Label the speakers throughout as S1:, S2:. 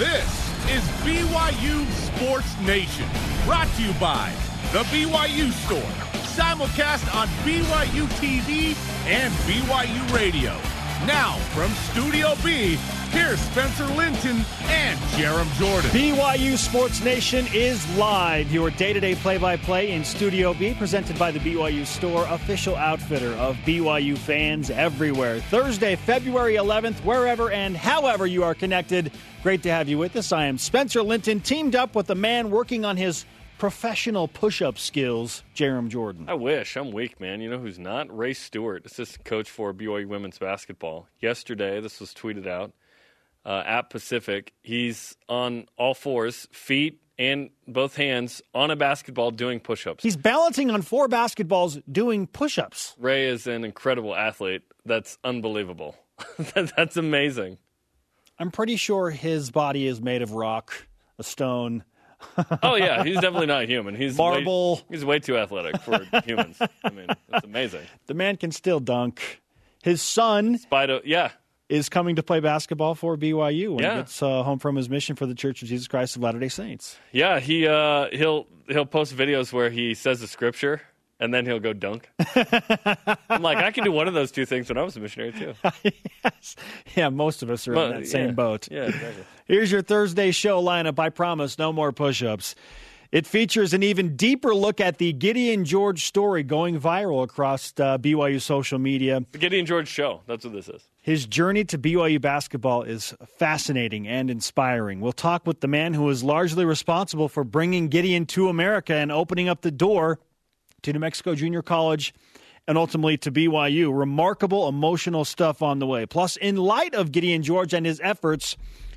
S1: This is BYU Sports Nation, brought to you by The BYU Store, simulcast on BYU TV and BYU Radio. Now, from Studio B, here's Spencer Linton and Jarom Jordan.
S2: BYU Sports Nation is live, your day to day play by play in Studio B, presented by the BYU Store, official outfitter of BYU fans everywhere. Thursday, February 11th, wherever and however you are connected. Great to have you with us. I am Spencer Linton, teamed up with a man working on his professional push up skills, Jarom Jordan.
S3: I wish. I'm weak, man. You know who's not? Ray Stewart, assistant coach for BYU women's basketball. Yesterday, this was tweeted out uh, at Pacific. He's on all fours, feet and both hands on a basketball doing push ups.
S2: He's balancing on four basketballs doing push ups.
S3: Ray is an incredible athlete. That's unbelievable. That's amazing.
S2: I'm pretty sure his body is made of rock, a stone,
S3: oh yeah, he's definitely not human. He's
S2: marble.
S3: Way, he's way too athletic for humans. I mean, it's amazing.
S2: The man can still dunk. His son,
S3: Spido, yeah,
S2: is coming to play basketball for BYU when
S3: yeah.
S2: he gets uh, home from his mission for the Church of Jesus Christ of Latter Day Saints.
S3: Yeah, he uh, he'll he'll post videos where he says the scripture and then he'll go dunk. I'm like, I can do one of those two things when I was a missionary too.
S2: yes. Yeah, most of us are in that same
S3: yeah.
S2: boat.
S3: Yeah, exactly.
S2: Here's your Thursday show lineup. I promise, no more push-ups. It features an even deeper look at the Gideon George story going viral across uh, BYU social media.
S3: The Gideon George show. That's what this is.
S2: His journey to BYU basketball is fascinating and inspiring. We'll talk with the man who is largely responsible for bringing Gideon to America and opening up the door to New Mexico Junior College and ultimately to BYU. Remarkable emotional stuff on the way. Plus, in light of Gideon George and his efforts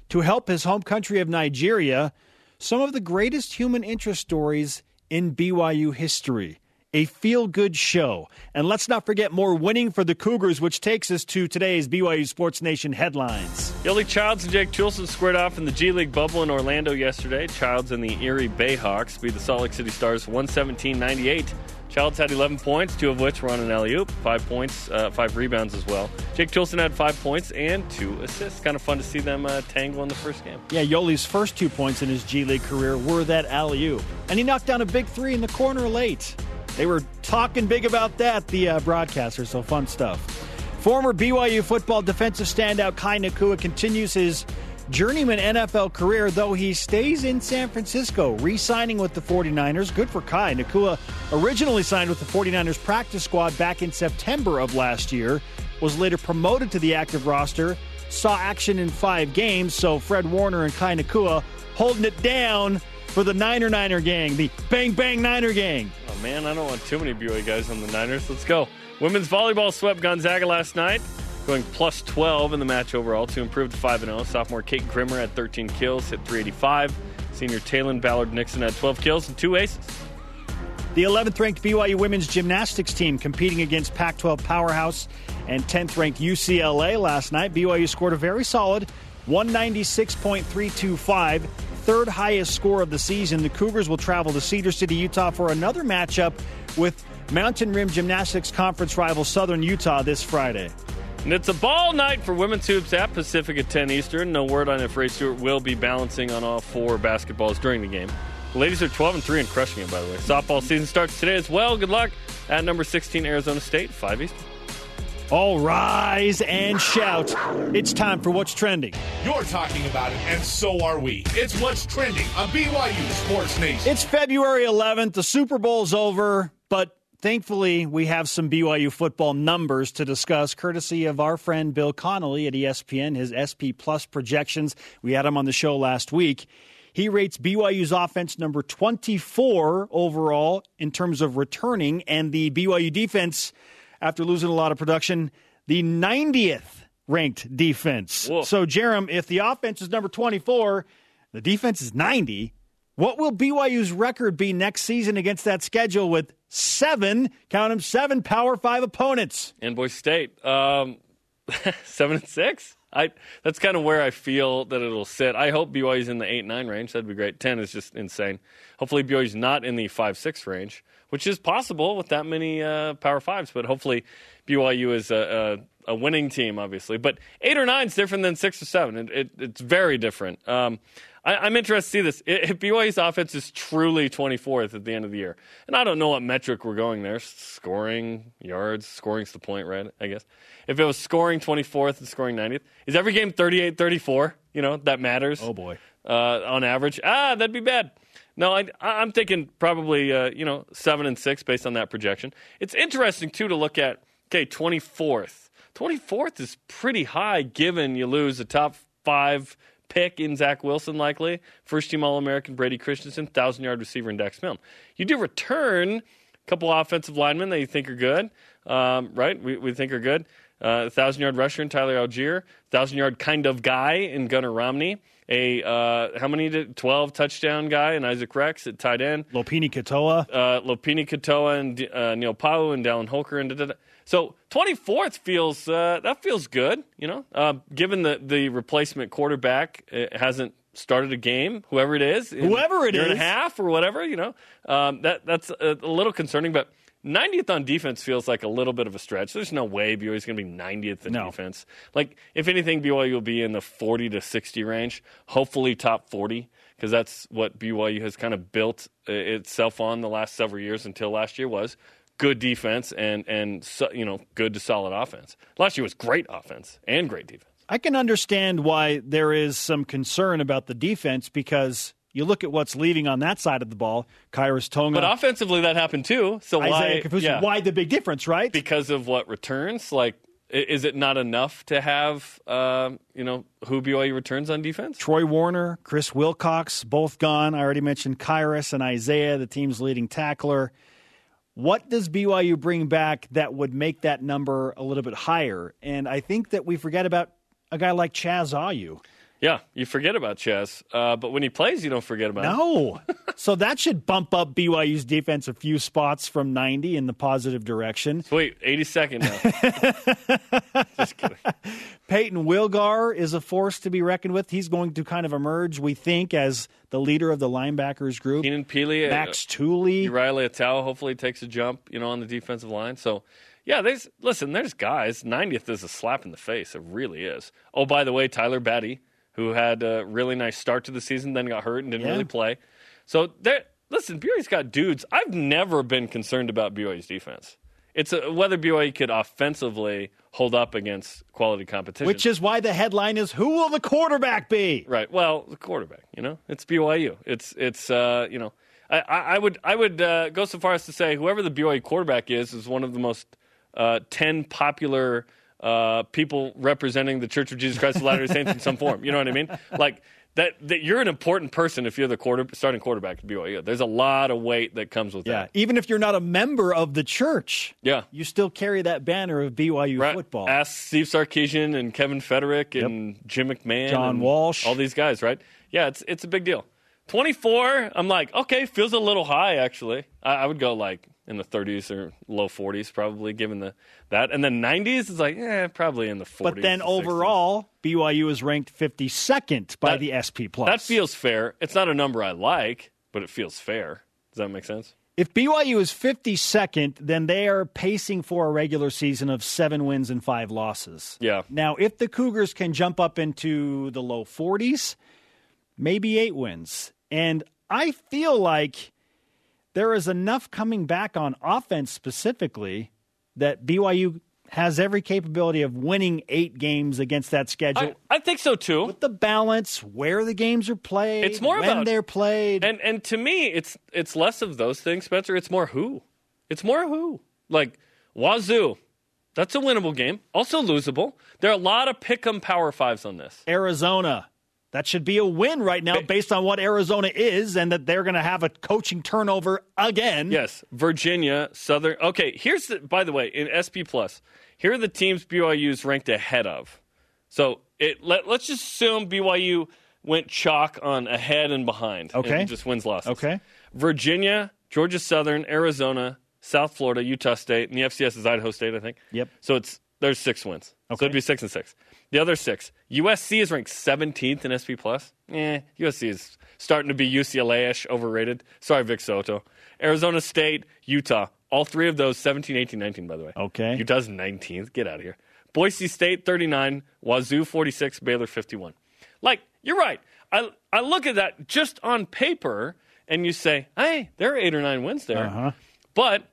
S2: to help his home country of Nigeria, some of the greatest human interest stories in BYU history. A feel good show. And let's not forget more winning for the Cougars, which takes us to today's BYU Sports Nation headlines.
S3: Yoeli Childs and Jake Toolson squared off in the G League bubble in Orlando yesterday. Childs and the Erie Bayhawks beat the Salt Lake City Stars 117 98. Childs had 11 points, two of which were on an alley oop, five points, uh, five rebounds as well. Jake Toolson had five points and two assists. Kind of fun to see them uh, tangle in the first game.
S2: Yeah, Yoeli's first two points in his G League career were that alley oop. And he knocked down a big three in the corner late. They were talking big about that, the uh, broadcasters, so fun stuff. Former BYU football defensive standout Kai Nacua continues his journeyman NFL career, though he stays in San Francisco, re signing with the 49ers. Good for Kai. Nacua originally signed with the 49ers practice squad back in September of last year, was later promoted to the active roster, saw action in five games, so Fred Warner and Kai Nacua holding it down for the Niner Niner gang, the Bang Bang Niner gang.
S3: Oh, man, I don't want too many BYU guys on the Niners. Let's go. Women's volleyball swept Gonzaga last night going plus 12 in the match overall to improve to 5 0. Sophomore Kate Grimmer had 13 kills, hit 385. Senior Taylor Ballard Nixon had 12 kills and two aces.
S2: The 11th ranked BYU women's gymnastics team competing against Pac 12 powerhouse and 10th ranked UCLA last night. BYU scored a very solid 196.325, third highest score of the season. The Cougars will travel to Cedar City, Utah for another matchup with Mountain Rim Gymnastics Conference rival Southern Utah this Friday.
S3: And it's a ball night for women's hoops at Pacific at 10 Eastern. No word on if Ray Stewart will be balancing on all four basketballs during the game. The ladies are 12 and 3 and crushing it, by the way. Softball season starts today as well. Good luck at number 16 Arizona State, 5 Eastern.
S2: All rise and shout. It's time for What's Trending.
S1: You're talking about it, and so are we. It's What's Trending on BYU Sports Nation.
S2: It's February 11th. The Super Bowl's over, but Thankfully, we have some BYU football numbers to discuss, courtesy of our friend Bill Connelly at ESPN, his SP Plus projections. We had him on the show last week. He rates BYU's offense number 24 overall in terms of returning, and the BYU defense, after losing a lot of production, the 90th ranked defense.
S3: Whoa.
S2: So, Jarom, if the offense is number 24, the defense is 90. What will BYU's record be next season against that schedule with seven, count them, seven Power Five opponents?
S3: And Boise State, um, seven and six. I that's kind of where I feel that it'll sit. I hope BYU's in the eight nine range. That'd be great. Ten is just insane. Hopefully BYU's not in the five six range, which is possible with that many uh, Power Fives. But hopefully BYU is uh, a winning team, obviously. But eight or nine is different than six or seven. It, it, it's very different. Um, I, am interested to see this. If BYU's offense is truly 24th at the end of the year, and I don't know what metric we're going there scoring, yards, scoring's the point, right? I guess. If it was scoring 24th and scoring 90th, is every game 38 34? You know, that matters.
S2: Oh, boy.
S3: Uh, on average. Ah, that'd be bad. No, I, am thinking probably, uh, you know, 7 and 6 based on that projection. It's interesting, too, to look at, okay, 24th. 24th is pretty high given you lose a top five pick in Zach Wilson, likely. First team All American Brady Christensen, 1,000 yard receiver in Dax Milne. You do return a couple offensive linemen that you think are good, um, right? We, we think are good. Uh, 1,000 yard rusher in Tyler Allgeier, 1,000 yard kind of guy in Gunner Romney. A uh, how many did 12 touchdown guy in Isaac Rex at tight end.
S2: Lopini Katoa.
S3: Uh, Lopini Katoa and uh, Neil Pau'u and Dallin Holker and da, da, da. So 24th feels uh, that feels good, you know. Uh, given the the replacement quarterback hasn't started a game, whoever it is,
S2: whoever it
S3: year
S2: is,
S3: and a half or whatever, you know, um, that that's a, a, little concerning. But 90th on defense feels like a little bit of a stretch. There's no way BYU's going to be 90th in
S2: no.
S3: defense. Like if anything, BYU will be in the 40 to 60 range. Hopefully, top 40 because that's what BYU has kind of built uh, itself on the last several years until last year was good defense and and you know good to solid offense. Last year was great offense and great defense.
S2: I can understand why there is some concern about the defense because you look at what's leaving on that side of the ball, Khyiris Tonga.
S3: But offensively, that happened too. So
S2: Isaiah
S3: why?
S2: yeah. Why the big difference, right?
S3: Because of what returns. Like, is it not enough to have um, you know who BYU returns on defense?
S2: Troy Warner, Chris Wilcox, both gone. I already mentioned Khyiris and Isaiah, the team's leading tackler. What does BYU bring back that would make that number a little bit higher? And I think that we forget about a guy like Chaz Ayu.
S3: Yeah, you forget about Chess, uh, but when he plays, you don't forget about
S2: no. him. No, so that should bump up BYU's defense a few spots from 90 in the positive direction.
S3: Wait, 82nd now. Just kidding.
S2: Payton Wilgar is a force to be reckoned with. He's going to kind of emerge, we think, as the leader of the linebackers group.
S3: Keenan Pili,
S2: Max uh, Tooley,
S3: Riley Atao hopefully takes a jump, you know, on the defensive line. So. Yeah, there's listen. There's guys. 90th is a slap in the face. It really is. Oh, by the way, Tyler Batty, who had a really nice start to the season, then got hurt and didn't yeah. really play. So there, listen, BYU's got dudes. I've never been concerned about BYU's defense. It's a, whether BYU could offensively hold up against quality competition.
S2: Which is why the headline is "Who will the quarterback be?"
S3: Right. Well, the quarterback. You know, it's BYU. It's it's uh, you know, I, I would I would uh, go so far as to say whoever the BYU quarterback is is one of the most uh, ten popular uh, people representing the Church of Jesus Christ of Latter-day Saints in some form. You know what I mean? Like that, that you're an important person if you're the quarter, starting quarterback at BYU. There's a lot of weight that comes with
S2: yeah.
S3: that.
S2: Even if you're not a member of the church,
S3: yeah,
S2: you still carry that banner of BYU
S3: right.
S2: football.
S3: Ask Steve Sarkisian and Kevin Feterik and yep. Jim McMahon,
S2: John Walsh,
S3: all these guys, right? Yeah, it's it's a big deal. 24, I'm like, okay, feels a little high actually. I, I would go like in the 30s or low 40s, probably given the that. And then 90s is like, eh, probably in the 40s.
S2: But then overall, 60s. BYU is ranked 52nd by
S3: that,
S2: the SP Plus.
S3: That feels fair. It's not a number I like, but it feels fair. Does that make sense?
S2: If BYU is 52nd, then they are pacing for a regular season of seven wins and five losses.
S3: Yeah.
S2: Now, if the Cougars can jump up into the low 40s, maybe eight wins. And I feel like there is enough coming back on offense specifically that BYU has every capability of winning eight games against that schedule.
S3: I, I, think so too.
S2: With the balance, where the games are played,
S3: it's more
S2: when
S3: about,
S2: they're played,
S3: and and to me, it's it's less of those things, Spencer. It's more who. It's more who. Like Wazoo, that's a winnable game. Also losable. There are a lot of pick'em power fives on this.
S2: Arizona, that should be a win right now based on what Arizona is and that they're going to have a coaching turnover again.
S3: Yes, Virginia, Southern. Okay, here's the, by the way, in SP Plus, here are the teams BYU is ranked ahead of. So it let, let's just assume BYU went chalk on ahead and behind.
S2: Okay.
S3: And just wins losses.
S2: Okay.
S3: Virginia, Georgia Southern, Arizona, South Florida, Utah State, and the FCS is Idaho State, I think.
S2: Yep.
S3: So it's there's six wins.
S2: Okay.
S3: So it'd be six and six. The other six. USC is ranked 17th in SP Plus. Eh, USC is starting to be UCLA-ish, overrated. Sorry, Vic Soto. Arizona State, Utah. All three of those 17, 18, 19, by the way.
S2: Okay.
S3: Utah's 19th. Get out of here. Boise State 39, Wazoo 46, Baylor 51. Like, you're right. I, I look at that just on paper and you say, hey, there are eight or nine wins there.
S2: Uh-huh.
S3: But,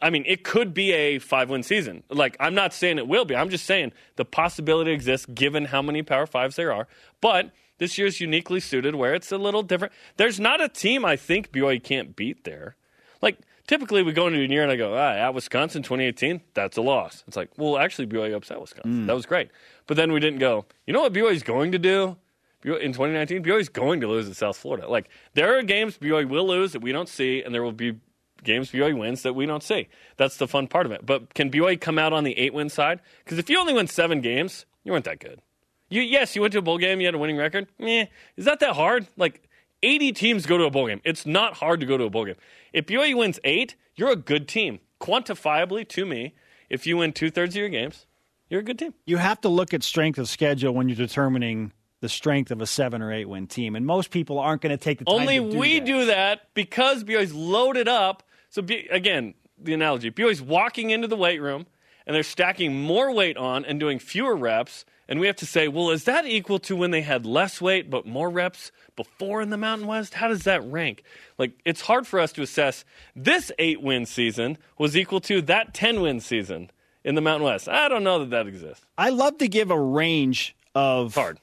S3: I mean, it could be a five win season. Like, I'm not saying it will be. I'm just saying the possibility exists given how many Power Fives there are. But this year's uniquely suited where it's a little different. There's not a team I think BYU can't beat there. Like, typically we go into a year and I go, ah, at Wisconsin 2018, that's a loss. It's like, well, actually, BYU upset Wisconsin. That was great. But then we didn't go, you know what BYU's going to do? In 2019, BYU's going to lose at South Florida. Like, there are games BYU will lose that we don't see, and there will be games BYU wins that we don't see. That's the fun part of it. But can BYU come out on the eight win side? Because if you only win seven games, you weren't that good. You, yes, you went to a bowl game, you had a winning record. Meh, is that that hard? Like, 80 teams go to a bowl game. It's not hard to go to a bowl game. If BYU wins eight, you're a good team. Quantifiably, to me, if you win two thirds of your games, you're a good team.
S2: You have to look at strength of schedule when you're determining the strength of a seven or eight win team, and most people aren't going to take the time.
S3: Only
S2: to do
S3: we
S2: that.
S3: do that because BYU's loaded up. So again, the analogy: BYU's walking into the weight room and they're stacking more weight on and doing fewer reps, and we have to say, well, is that equal to when they had less weight but more reps before in the Mountain West? How does that rank? Like, it's hard for us to assess. This eight-win season was equal to that ten-win season in the Mountain West. I don't know that that exists.
S2: I love to give a range of
S3: Hard.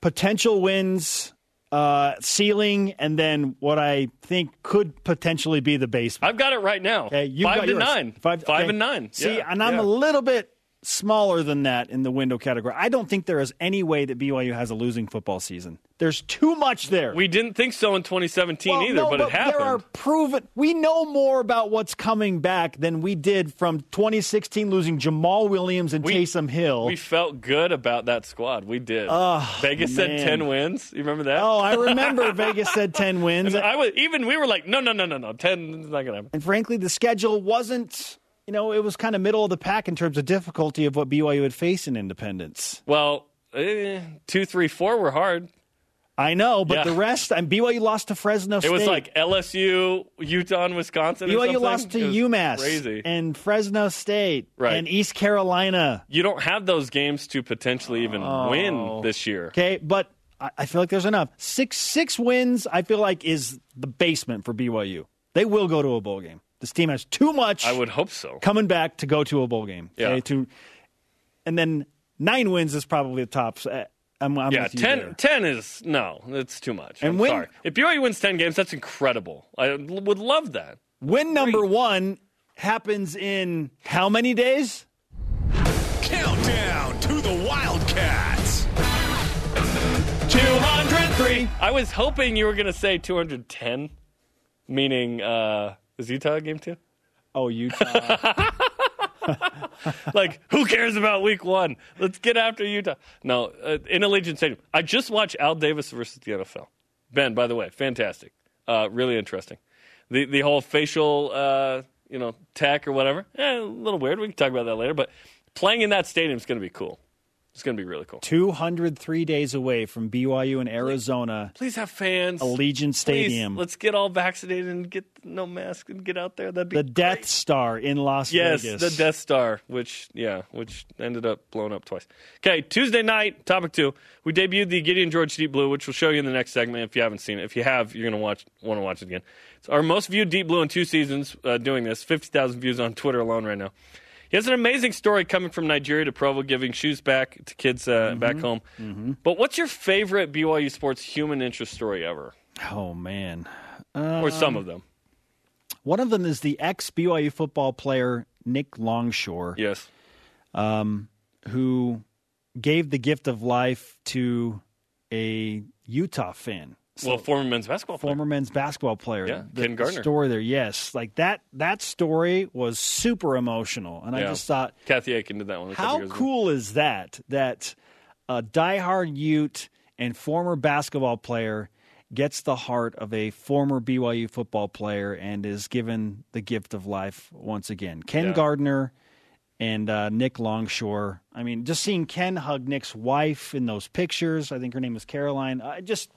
S2: potential wins, uh, ceiling, and then what I think could potentially be the basement.
S3: I've got it right now.
S2: Okay, you've
S3: Five
S2: got
S3: to
S2: yours.
S3: nine.
S2: Five,
S3: Five
S2: okay.
S3: and nine.
S2: See,
S3: Yeah,
S2: and I'm
S3: yeah.
S2: a little bit smaller than that in the window category. I don't think there is any way that BYU has a losing football season. There's too much there.
S3: We didn't think so in 2017
S2: Well,
S3: either,
S2: no,
S3: but, it happened.
S2: There are proven. We know more about what's coming back than we did from 2016 losing Jamaal Williams and
S3: We-
S2: Taysom Hill.
S3: We felt good about that squad. We did. Vegas said 10 wins. You remember that?
S2: oh, I remember Vegas said 10 wins.
S3: And I was even we were like, no, no, no, no, no. 10 is not gonna happen.
S2: And frankly, the schedule wasn't, you know, it was kind of middle of the pack in terms of difficulty of what BYU would face in Independence.
S3: Well, eh, two, three, four were hard.
S2: I know, but
S3: Yeah.
S2: the rest, and BYU lost to Fresno State.
S3: It was like LSU, Utah, and Wisconsin.
S2: BYU lost to UMass
S3: Crazy.
S2: and Fresno State
S3: Right.
S2: and East Carolina.
S3: you don't have those games to potentially even
S2: Oh.
S3: win this year.
S2: Okay, but I, feel like there's enough. Six six wins, I feel like is the basement for BYU. They will go to a bowl game. This team has too much
S3: I would hope so.
S2: coming back to go to a bowl game. Okay,
S3: Yeah.
S2: to and then nine wins is probably the top. I'm, I'm
S3: Yeah, 10, 10 is no, it's too much.
S2: And
S3: I'm
S2: when-
S3: sorry. If BYU wins 10 games, that's incredible. I would love that.
S2: Win number one happens in how many days?
S1: Countdown to the Wildcats.
S2: 203.
S3: I was hoping you were going to say 210, meaning uh, is Utah a game two?
S2: Oh, Utah.
S3: Like, who cares about week one? Let's get after Utah. No, uh, in Allegiant Stadium. I just watched Al Davis versus the NFL. Ben, by the way, fantastic. Uh, really interesting. The the whole facial, uh, you know, tech or whatever. Eh, a little weird. We can talk about that later. But playing in that stadium is going to be cool. It's going to be really cool.
S2: 203 days away from BYU in Arizona,
S3: Please have fans.
S2: Allegiant
S3: Please,
S2: Stadium.
S3: let's get all vaccinated and get no mask and get out there. That'd be
S2: the
S3: great.
S2: Death Star in Las
S3: Yes,
S2: Vegas.
S3: the Death Star, which yeah, which ended up blowing up twice. Okay, Tuesday night, topic two. We debuted the Gideon George Deep Blue, which we'll show you in the next segment if you haven't seen it. If you have, you're gonna watch want to watch it again. It's our most viewed Deep Blue in two seasons. Uh, doing this, fifty thousand views on Twitter alone right now. He has an amazing story coming from Nigeria to Provo, giving shoes back to kids uh,
S2: Mm-hmm.
S3: back home. But what's your favorite BYU sports human interest story ever,
S2: Oh, man.
S3: or some of them?
S2: One of them is the ex BYU football player, Nick Longshore,
S3: Yes.
S2: who gave the gift of life to a Utah fan.
S3: Well, former men's basketball player.
S2: former men's basketball player.
S3: Yeah,
S2: the,
S3: Ken Gardner.
S2: story there, yes, like that. That story was super emotional, and I just thought,
S3: Kathy Aiken did that one.
S2: how
S3: years ago.
S2: cool is that? That a diehard Ute and former basketball player gets the heart of a former BYU football player and is given the gift of life once again. Ken
S3: Yeah.
S2: Gardner and uh, Nick Longshore. I mean, just seeing Ken hug Nick's wife in those pictures. I think her name was Caroline. I just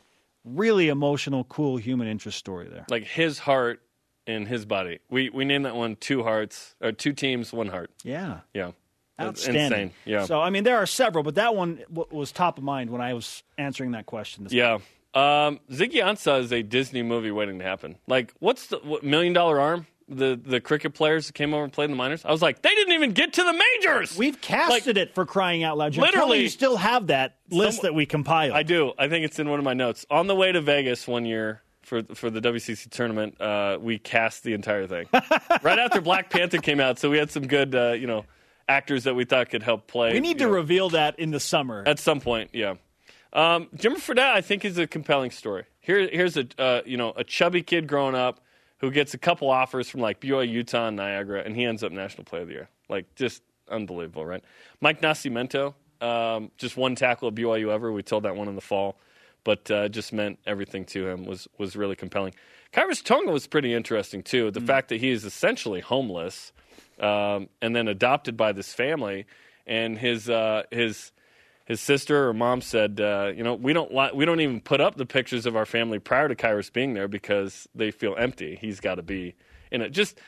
S2: really emotional, cool human interest story there.
S3: like his heart in his body. We we named that one two hearts or two teams, one heart.
S2: Yeah.
S3: Yeah.
S2: Outstanding.
S3: Insane. Yeah.
S2: So, I mean, there are several, but that one w- was top of mind when I was answering that question. This
S3: yeah. Um, Ziggy Ansah is a Disney movie waiting to happen. Like, what's the what, million dollar arm? The the cricket players that came over and played in the minors. I was like, they didn't even get to the majors.
S2: We've casted it for crying out loud. Me
S3: Literally-
S2: you still have that list
S3: Some-
S2: that we compiled.
S3: I do. I think it's in one of my notes. On the way to Vegas one year for for the WCC tournament, uh, we cast the entire thing right after Black Panther came out. So we had some good, uh, you know, actors that we thought could help play.
S2: we need to
S3: know,
S2: reveal that in the summer.
S3: at some point. Yeah, um, Jimmy Fredette, I think, is a compelling story. Here, here's a uh, you know a chubby kid growing up who gets a couple offers from like BYU, Utah, and Niagara, and he ends up National Player of the Year. Like just unbelievable, right? Mike Nascimento, um, just one tackle at BYU ever. We told that one in the fall, but uh, just meant everything to him. was was really compelling. Khyiris Tonga was pretty interesting too. The fact that he is essentially homeless um, and then adopted by this family, and his uh, his his sister or mom said, uh, you know, we don't li- we don't even put up the pictures of our family prior to Khyiris being there because they feel empty. He's got to be in it. Just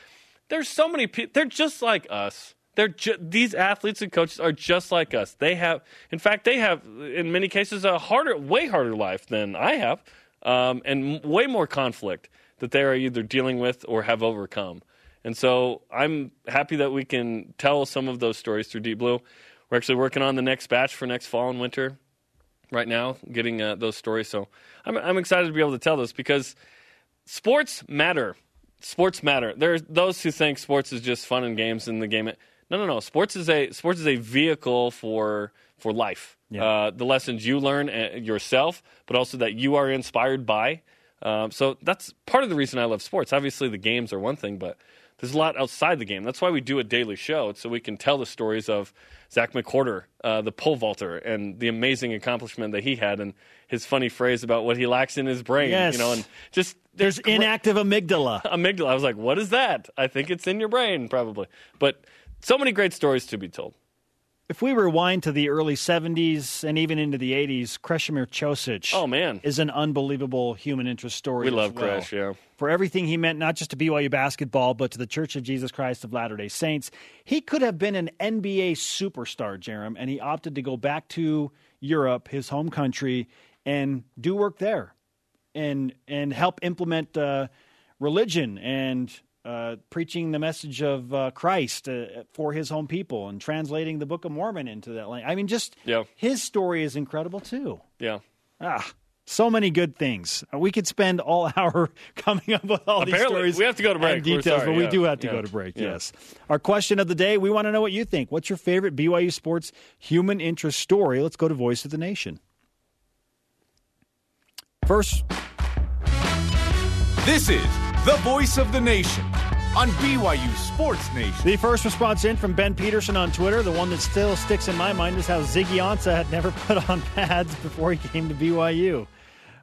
S3: there's so many people. They're just like us. They're ju- these athletes and coaches are just like us. They have, in fact, they have in many cases a harder, way harder life than I have, um, and way more conflict that they are either dealing with or have overcome. And so I'm happy that we can tell some of those stories through Deep Blue. We're actually working on the next batch for next fall and winter right now, getting uh, those stories. So I'm, I'm excited to be able to tell this because sports matter. Sports matter. There are those who think sports is just fun and games in the game. No, no, no. Sports is a sports is a vehicle for for life.
S2: Yeah.
S3: Uh, the lessons you learn uh, yourself, but also that you are inspired by. Um, so that's part of the reason I love sports. Obviously, the games are one thing, but there's a lot outside the game. That's why we do a daily show, It's so we can tell the stories of Zach McWhorter, uh, the pole vaulter, and the amazing accomplishment that he had, and his funny phrase about what he lacks in his brain.
S2: Yes.
S3: You know, and just
S2: There's inactive amygdala.
S3: amygdala. I was like, what is that? I think it's in your brain, probably. But so many great stories to be told.
S2: If we rewind to the early 70s and even into the 80s, Kresimir Cosic
S3: Oh, man.
S2: is an unbelievable human interest story.
S3: We love
S2: well.
S3: Crash, yeah.
S2: For everything he meant, not just to BYU basketball, but to the Church of Jesus Christ of Latter day Saints. He could have been an NBA superstar, Jarom, and he opted to go back to Europe, his home country, and do work there and, and help implement uh, religion and uh, preaching the message of uh, Christ uh, for his home people and translating the Book of Mormon into that language. I mean, just
S3: Yeah.
S2: his story is incredible too.
S3: Yeah.
S2: Ah, so many good things. We could spend all hour coming up with all these stories.
S3: we have to go to break.
S2: Details,
S3: sorry,
S2: but we do have to
S3: Yeah.
S2: go to break.
S3: Yeah.
S2: Yes. Our question of the day: We want to know what you think. What's your favorite BYU sports human interest story? Let's go to Voice of the Nation. First,
S1: This is the voice of the nation on BYU Sports Nation.
S2: the first response in from Ben Peterson on Twitter. The one that still sticks in my mind is how Ziggy Ansah had never put on pads before he came to BYU.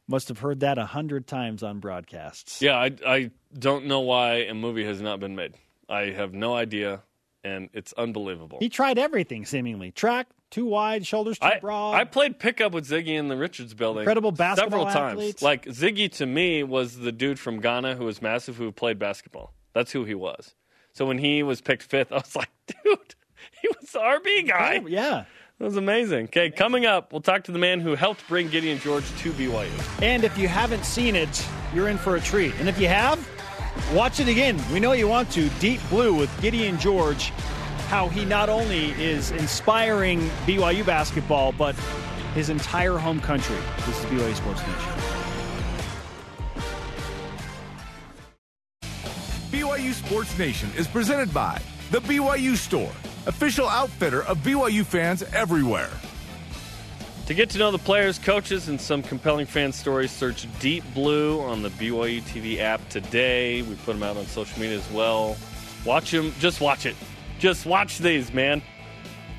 S2: Must have heard that a hundred times on broadcasts.
S3: Yeah, I, I don't know why a movie has not been made. I have no idea, and it's unbelievable.
S2: He tried everything seemingly. Track too wide, shoulders too
S3: I,
S2: broad.
S3: I played pickup with Ziggy in the Richards building.
S2: Incredible basketball
S3: several times.
S2: athletes.
S3: Like Ziggy to me was the dude from Ghana who was massive who played basketball. That's who he was. So when he was picked fifth, I was like, dude, he was the RB guy.
S2: yeah.
S3: That was amazing. Okay, coming up, we'll talk to the man who helped bring Gideon George to BYU.
S2: And if you haven't seen it, you're in for a treat. And if you have, watch it again. We know you want to. Deep Blue with Gideon George, how he not only is inspiring BYU basketball, but his entire home country. This is BYU Sports Nation.
S1: BYU Sports Nation is presented by The BYU Store, official outfitter of BYU fans everywhere.
S3: To get to know the players, coaches, and some compelling fan stories, search Deep Blue on the BYU TV app today. We put them out on social media as well. Watch them. Just watch it. Just watch these, man.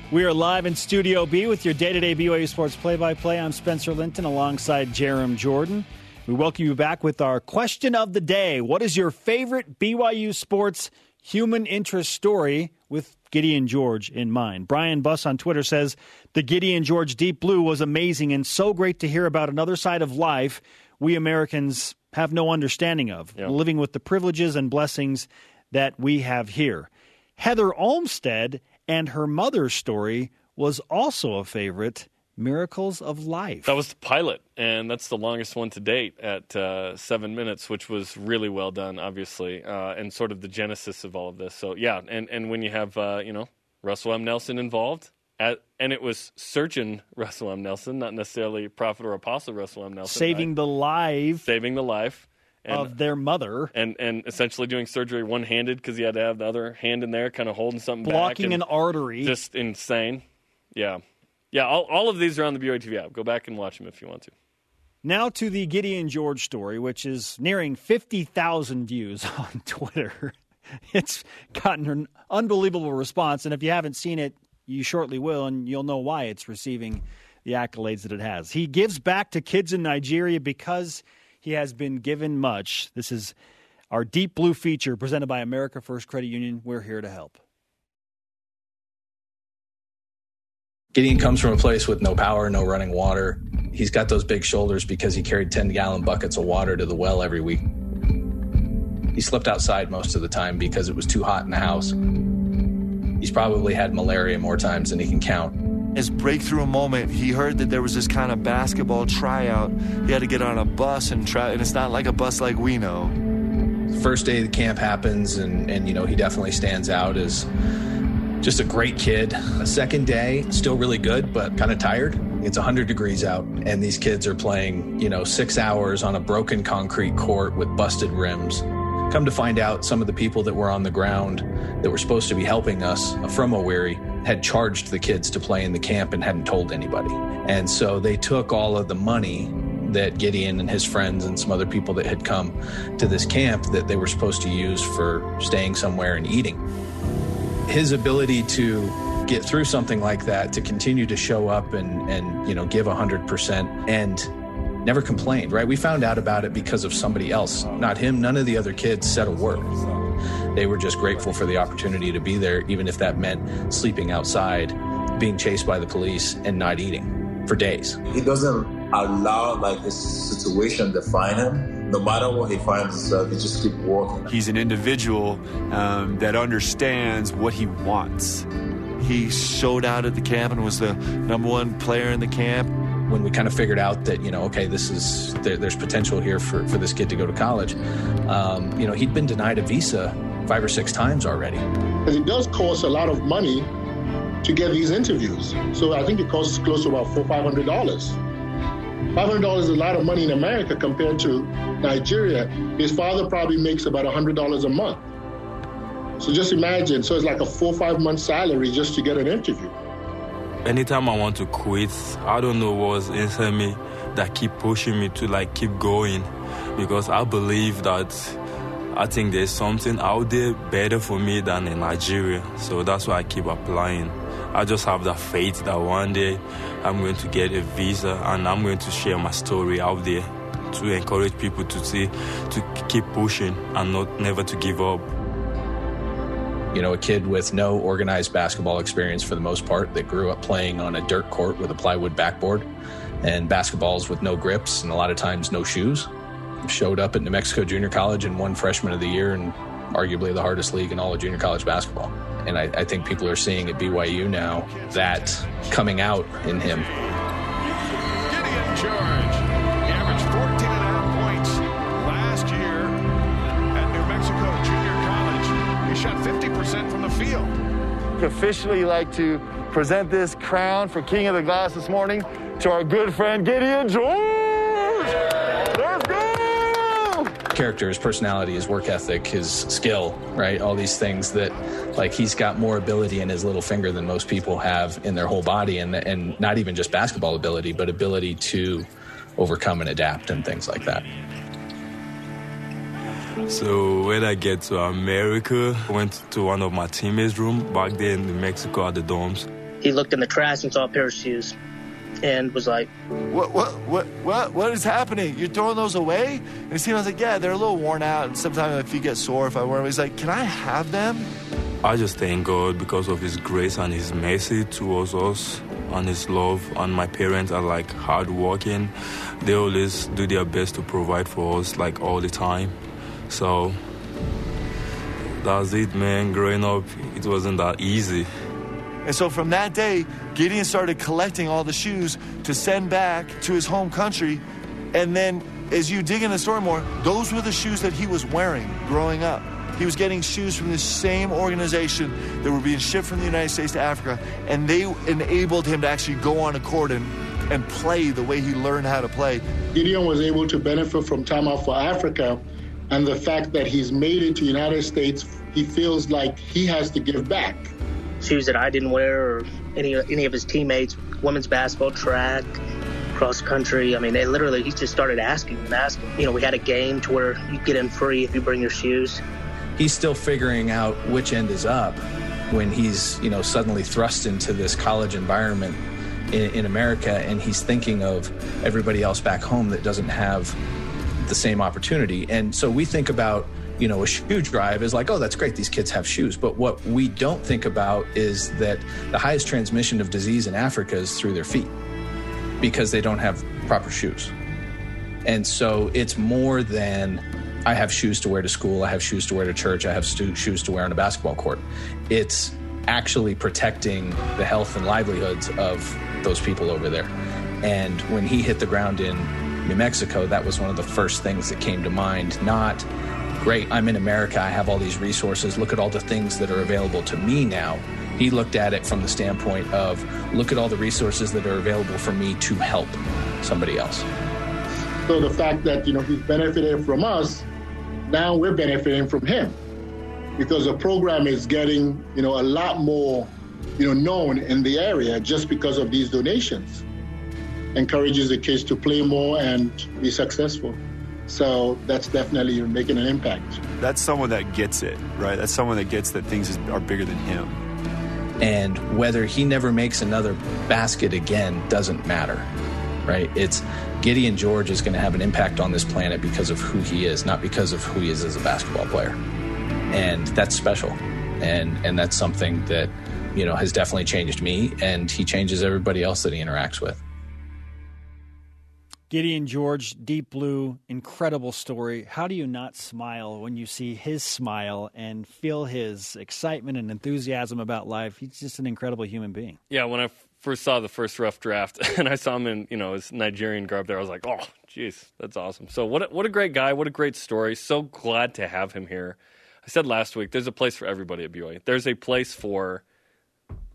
S2: We are live in Studio B with your day to day BYU Sports play by play. I'm Spencer Linton alongside Jarom Jordan. We welcome you back with our question of the day. What is your favorite BYU Sports human interest story with Gideon George in mind? Brian Buss on Twitter says the Gideon George Deep Blue was amazing and so great to hear about another side of life we Americans have no understanding of,
S3: Yeah.
S2: living with the privileges and blessings that we have here. Heather Olmstead and her mother's story was also a favorite Miracles of Life.
S3: That was the pilot, and that's the longest one to date at uh, seven minutes, which was really well done, obviously, uh, and sort of the genesis of all of this. So yeah, and and when you have uh, you know Russell M. Nelson involved, at, and it was surgeon Russell M. Nelson, not necessarily prophet or apostle Russell M. Nelson,
S2: saving
S3: I-
S2: the life
S3: saving the life, and
S2: of their mother,
S3: and and essentially doing surgery one handed because he had to have the other hand in there, kind of holding something back,
S2: blocking
S3: and
S2: an artery.
S3: just insane. Yeah, yeah. All, all of these are on the BYU TV app. Go back and watch them if you want to.
S2: Now to the Gideon George story, which is nearing 50,000 views on Twitter. It's gotten an unbelievable response, and if you haven't seen it, you shortly will, and you'll know why it's receiving the accolades that it has. He gives back to kids in Nigeria because he has been given much. This is our Deep Blue feature presented by America First Credit Union. We're here to help.
S4: Gideon comes from a place with no power, no running water. He's got those big shoulders because he carried 10 gallon buckets of water to the well every week. He slept outside most of the time because it was too hot in the house. He's probably had malaria more times than he can count.
S5: His breakthrough moment, he heard that there was this kind of basketball tryout. He had to get on a bus and try, and it's not like a bus like we know.
S4: First day of the camp happens, and, and you know, he definitely stands out as just a great kid. A second day, still really good, but kind of tired. It's 100 degrees out, and these kids are playing, you know, six hours on a broken concrete court with busted rims. Come to find out, some of the people that were on the ground that were supposed to be helping us from Owerri had charged the kids to play in the camp and hadn't told anybody. And so they took all of the money that Gideon and his friends and some other people that had come to this camp that they were supposed to use for staying somewhere and eating his ability to get through something like that, to continue to show up and and you know give hundred percent and never complained. Right? We found out about it because of somebody else, not him. None of the other kids said a word. They were just grateful for the opportunity to be there, even if that meant sleeping outside, being chased by the police, and not eating for days.
S6: He doesn't allow like his situation to define him. No matter what he finds himself, he just keep walking.
S7: He's an individual um, that understands what he wants.
S5: He showed out at the camp and was the number one player in the camp.
S4: when we kind of figured out that you know okay this is there, there's potential here for, for this kid to go to college um, you know he'd been denied a visa five or six times already
S8: And it does cost a lot of money to get these interviews. So I think it costs close to about four, five hundred dollars. Five hundred dollars is a lot of money in America compared to Nigeria. His father probably makes about hundred dollars a month. So just imagine, so it's like a four, five month salary just to get an interview.
S9: anytime I want to quit, I don't know what's inside me that keep pushing me to like keep going because I believe that I think there's something out there better for me than in Nigeria. So that's why I keep applying. I just have that faith that one day I'm going to get a visa and I'm going to share my story out there to encourage people to see to keep pushing and not never to give up.
S4: you know a kid with no organized basketball experience for the most part that grew up playing on a dirt court with a plywood backboard and basketballs with no grips and a lot of times no shoes showed up at new mexico junior college and won freshman of the year and arguably the hardest league in all of junior college basketball and I, I think people are seeing at byu now that coming out in him
S1: Gideon George. Averaged 14 and a half points last year at New Mexico Junior College. He shot 50% from the field.
S5: Officially like to present this crown for King of the Glass this morning to our good friend Gideon George. Let's go!
S4: Character, his personality, his work ethic, his skill, right? All these things that, like, he's got more ability in his little finger than most people have in their whole body, and and not even just basketball ability, but ability to overcome and adapt and things like that.
S9: So when I get to America, I went to one of my teammates' room back there in Mexico at the dorms.
S10: He looked in the trash and saw a pair of shoes and was like,
S5: What, what, what, what, what is happening? You're throwing those away? And Steve was like, yeah, they're a little worn out, and sometimes my feet get sore if I wear them. He's like, can I have them?
S9: I just thank God because of His grace and His mercy towards us. and his love. And my parents are like hardworking. They always do their best to provide for us, like all the time. So that's it, man. Growing up, it wasn't that easy.
S11: And so from that day, Gideon started collecting all the shoes to send back to his home country. And then as you dig in the story more, those were the shoes that he was wearing growing up. He was getting shoes from the same organization that were being shipped from the United States to Africa, and they enabled him to actually go on a court and, and play the way he learned how to play.
S8: Gideon was able to benefit from Time Out for Africa and the fact that he's made it to the United States, he feels like he has to give back.
S10: Shoes that I didn't wear or any, any of his teammates, women's basketball, track, cross country. I mean, they literally, he just started asking and asking. You know, we had a game to where you get in free if you bring your shoes.
S4: He's still figuring out which end is up when he's, you know, suddenly thrust into this college environment in, in America and he's thinking of everybody else back home that doesn't have the same opportunity. And so we think about, you know, a shoe drive is like, oh, that's great. These kids have shoes. But what we don't think about is that the highest transmission of disease in Africa is through their feet because they don't have proper shoes. And so it's more than I have shoes to wear to school, I have shoes to wear to church, I have stu- shoes to wear on a basketball court. It's actually protecting the health and livelihoods of those people over there. And when he hit the ground in New Mexico, that was one of the first things that came to mind. Not, great, I'm in America, I have all these resources, look at all the things that are available to me now. He looked at it from the standpoint of, look at all the resources that are available for me to help somebody else.
S8: So the fact that, you know, he's benefited from us, now we're benefiting from him because the program is getting, you know, a lot more, you know, known in the area just because of these donations encourages the kids to play more and be successful. So that's definitely making an impact.
S7: That's someone that gets it, right? That's someone that gets that things are bigger than him.
S4: And whether he never makes another basket again doesn't matter, right? It's Gideon George is going to have an impact on this planet because of who he is, not because of who he is as a basketball player. And that's special. And, and that's something that, you know, has definitely changed me and he changes everybody else that he interacts with.
S2: Gideon George, Deep Blue, incredible story. How do you not smile when you see his smile and feel his excitement and enthusiasm about life? He's just an incredible human being.
S3: Yeah, when I first saw the first rough draft and I saw him in, you know, his Nigerian garb there, I was like, "Oh, jeez, that's awesome." So what a, what a great guy, what a great story. So glad to have him here. I said last week, there's a place for everybody at BYU. There's a place for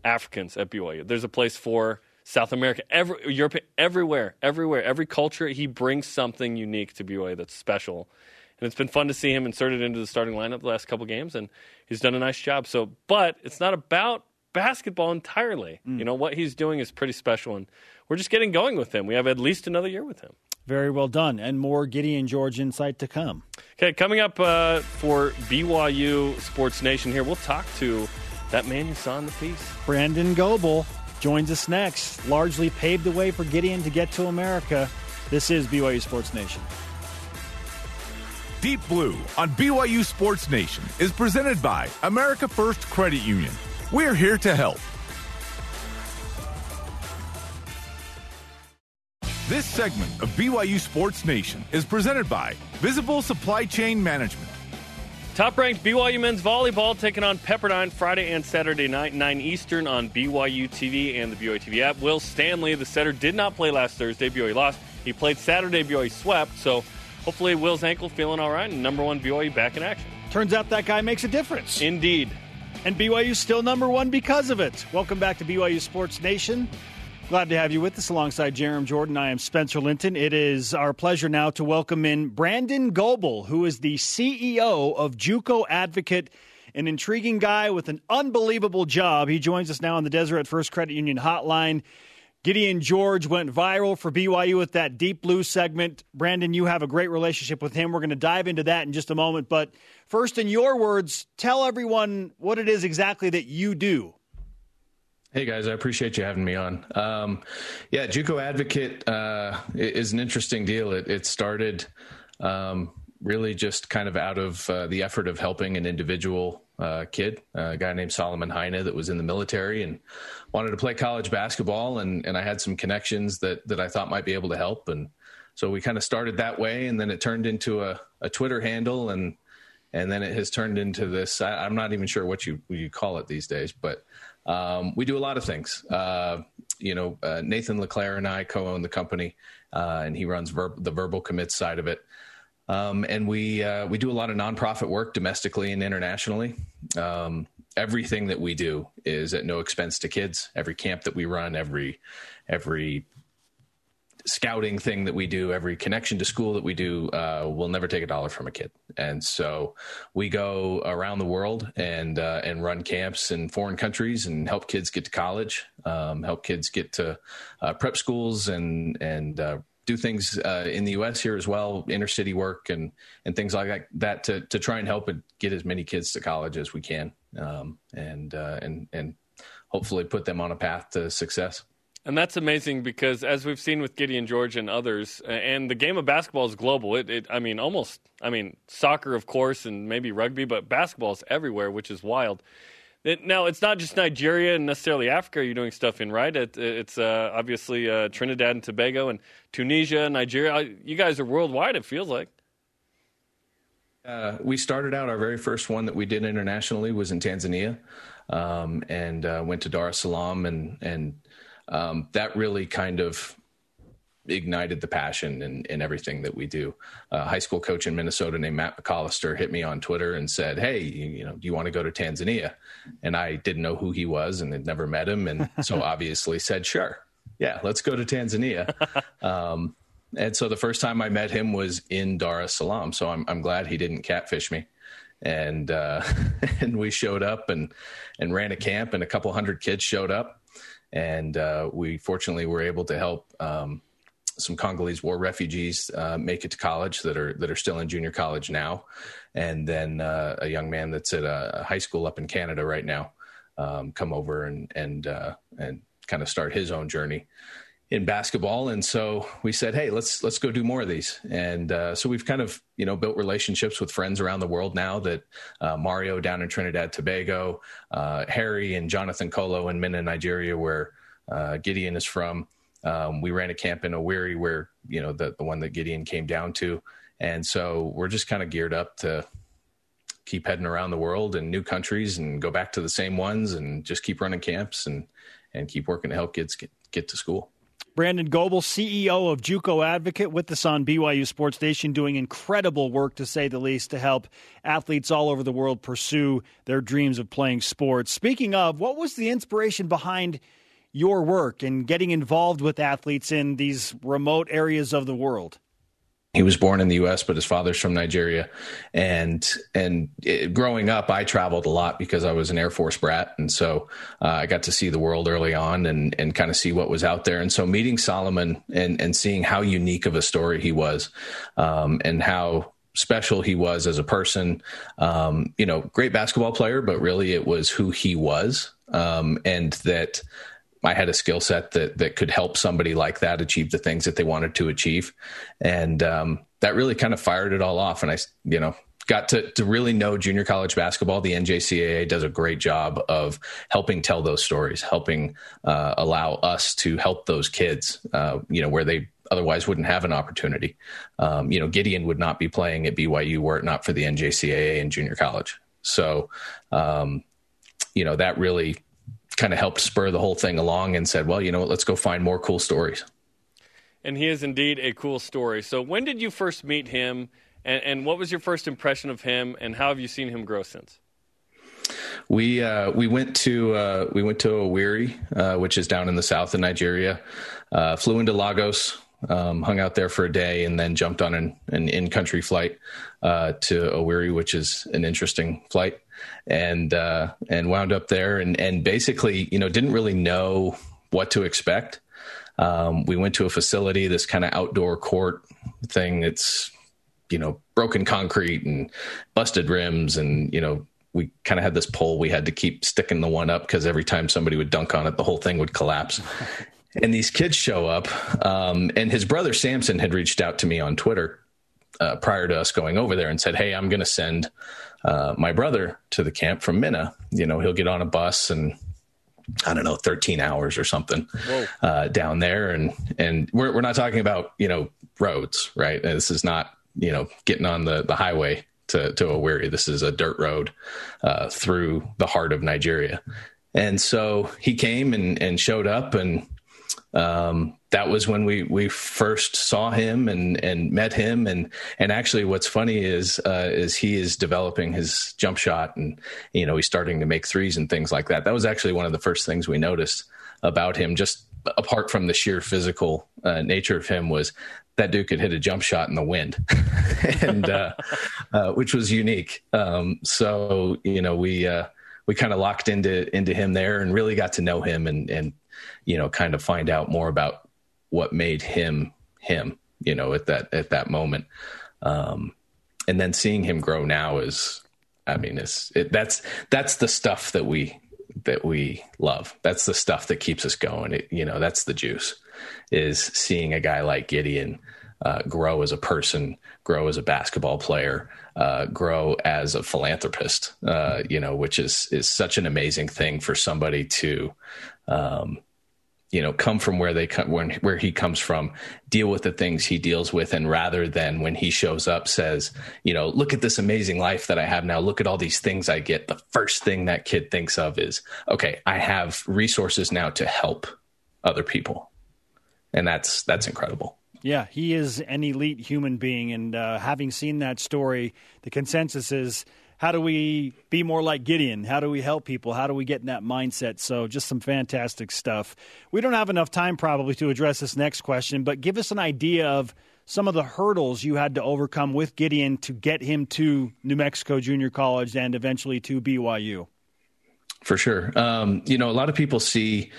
S3: Africans at BYU. There's a place for South America, every, Europe, everywhere, everywhere, every culture, he brings something unique to BYU that's special. And it's been fun to see him inserted into the starting lineup the last couple games, and he's done a nice job. So, but it's not about basketball entirely. Mm. You know what he's doing is pretty special, and we're just getting going with him. We have at least another year with him.
S2: Very well done, and more Gideon George insight to come.
S3: Okay, coming up uh, for BYU Sports Nation here, we'll talk to that man you saw in the piece,
S2: Brandon Goebel joins us next. Largely paved the way for Gideon to get to America. This is BYU Sports Nation.
S1: Deep Blue on BYU Sports Nation is presented by America First Credit Union. We're here to help. This segment of BYU Sports Nation is presented by Visible Supply Chain Management.
S3: Top ranked BYU men's volleyball taking on Pepperdine Friday and Saturday night, 9 Eastern on BYU TV and the BYU TV app. Will Stanley, the setter, did not play last Thursday. BYU lost. He played Saturday. BYU swept. So hopefully Will's ankle feeling all right and number one BYU back in action.
S2: Turns out that guy makes a difference.
S3: Indeed.
S2: And BYU's still number one because of it. Welcome back to BYU Sports Nation. Glad to have you with us alongside Jarom Jordan. I am Spencer Linton. It is our pleasure now to welcome in Brandon Goebel, who is the CEO of JUCO Advocate, an intriguing guy with an unbelievable job. He joins us now on the Deseret First Credit Union hotline. Gideon George went viral for BYU with that Deep Blue segment. Brandon, you have a great relationship with him. We're going to dive into that in just a moment. But first, in your words, tell everyone what it is exactly that you do
S4: Hey guys, I appreciate you having me on. Um, yeah, JUCO Advocate uh, is an interesting deal. It, it started um, really just kind of out of uh, the effort of helping an individual uh, kid, a guy named Solomon Heine that was in the military and wanted to play college basketball, and and I had some connections that that I thought might be able to help, and so we kind of started that way, and then it turned into a, a Twitter handle, and and then it has turned into this. I, am not even sure what you what you call it these days, but um, we do a lot of things. Uh, you know, uh, Nathan LeClaire and I co-own the company, uh, and he runs ver- the verbal commits side of it. Um, and we uh, we do a lot of nonprofit work domestically and internationally. Um, everything that we do is at no expense to kids. Every camp that we run, every every scouting thing that we do, every connection to school that we do, uh, we'll never take a dollar from a kid. And so we go around the world and uh, and run camps in foreign countries and help kids get to college, um, help kids get to uh, prep schools and and uh, do things uh, in the U.S. here as well, inner city work and and things like that, that to to try and help and get as many kids to college as we can, um, and uh, and and hopefully put them on a path to success.
S3: And that's amazing because, as we've seen with Gideon George and others, and the game of basketball is global. It, it, I mean, almost, I mean, soccer, of course, and maybe rugby, but basketball is everywhere, which is wild. It, now, it's not just Nigeria and necessarily Africa you're doing stuff in, right? It, it's uh, obviously uh, Trinidad and Tobago and Tunisia, Nigeria. You guys are worldwide, it feels like.
S4: Uh, we started out, our very first one that we did internationally was in Tanzania um, and uh, went to Dar es Salaam and, and um, that really kind of ignited the passion in, in everything that we do. A high school coach in Minnesota named Matt McAllister hit me on Twitter and said, "Hey, you, you, know, do you want to go to Tanzania?" And I didn't know who he was and had never met him, and so obviously said, "Sure, yeah, let's go to Tanzania." Um, and so the first time I met him was in Dar es Salaam. So I'm, I'm glad he didn't catfish me. And uh, and we showed up and and ran a camp, and a couple hundred kids showed up and uh, we fortunately were able to help um, some Congolese war refugees uh, make it to college that are that are still in junior college now, and then uh, a young man that's at a high school up in Canada right now um, come over and and uh, and kind of start his own journey in basketball. And so we said hey let's let's go do more of these. And uh, so we've kind of you know built relationships with friends around the world now that uh, mario down in trinidad tobago uh, harry and jonathan kolo in minna nigeria where uh, gideon is from. Um, we ran a camp in Owerri where you know the, the one that gideon came down to. And so we're just kind of geared up to keep heading around the world and new countries and go back to the same ones and just keep running camps and and keep working to help kids get, get to school
S2: Brandon Goebel, CEO of JUCO Advocate, with us on BYU Sports Nation, doing incredible work, to say the least, to help athletes all over the world pursue their dreams of playing sports. Speaking of, what was the inspiration behind your work and getting involved with athletes in these remote areas of the world?
S4: He was born in the U.S., but his father's from Nigeria. And and it, growing up, I traveled a lot because I was an Air Force brat, and so uh, I got to see the world early on and and kind of see what was out there. And so meeting Solomon and and seeing how unique of a story he was, um, and how special he was as a person. Um, you know, great basketball player, but really it was who he was, um, and that I had a skill set that that could help somebody like that achieve the things that they wanted to achieve, and um, that really kind of fired it all off. And I, you know, got to to really know junior college basketball. The NJCAA does a great job of helping tell those stories, helping uh, allow us to help those kids, uh, you know, where they otherwise wouldn't have an opportunity. Um, you know, Gideon would not be playing at BYU were it not for the NJCAA and junior college. So, um, you know, that really kind of helped spur the whole thing along and said, well, you know what, let's go find more cool stories.
S3: And he is indeed a cool story. So, when did you first meet him, and, and what was your first impression of him, and how have you seen him grow since?
S4: We uh, we went to uh, we went to Owerri, uh, which is down in the south of Nigeria. Uh, flew into Lagos, um, hung out there for a day, and then jumped on an, an in country flight uh, to Owerri, which is an interesting flight and uh, and wound up there and and basically you know didn't really know what to expect. Um, we went to a facility, this kind of outdoor court thing. It's you know broken concrete and busted rims, and you know we kind of had this pole we had to keep sticking the one up because every time somebody would dunk on it, the whole thing would collapse. and these kids show up, um, and his brother Samson had reached out to me on Twitter uh, prior to us going over there and said, "Hey, I'm going to send uh, my brother to the camp from Minna. You know, he'll get on a bus and I don't know, 13 hours or something uh, down there. And, and we're, we're not talking about, you know, roads, right? This is not, you know, getting on the, the highway to, to Owerri. This is a dirt road uh, through the heart of Nigeria. And so he came and, and showed up and um, that was when we we first saw him and and met him and and actually what's funny is uh, is he is developing his jump shot and you know he's starting to make threes and things like that. That was actually one of the first things we noticed about him. Just apart from the sheer physical uh, nature of him was that dude could hit a jump shot in the wind, and uh, uh, which was unique. Um, so you know we uh, we kind of locked into into him there and really got to know him and and you know kind of find out more about what made him him, you know, at that at that moment. Um, and then seeing him grow now is, I mean, it's it, that's that's the stuff that we that we love. That's the stuff that keeps us going. It, you know, that's the juice. Is seeing a guy like Gideon uh, grow as a person, grow as a basketball player, uh, grow as a philanthropist. Uh, you know, which is is such an amazing thing for somebody to um, you know come from where they come when where he comes from deal with the things he deals with and rather than when he shows up says you know look at this amazing life that i have now. Look at all these things i get. The first thing that kid thinks of is okay i have resources now to help other people. And that's that's incredible.
S2: Yeah, he is an elite human being, and uh, having seen that story, the consensus is how do we be more like Gideon? How do we help people? How do we get in that mindset? So, just some fantastic stuff. We don't have enough time probably to address this next question, but give us an idea of some of the hurdles you had to overcome with Gideon to get him to New Mexico Junior College and eventually to BYU.
S4: For sure. Um, you know, a lot of people see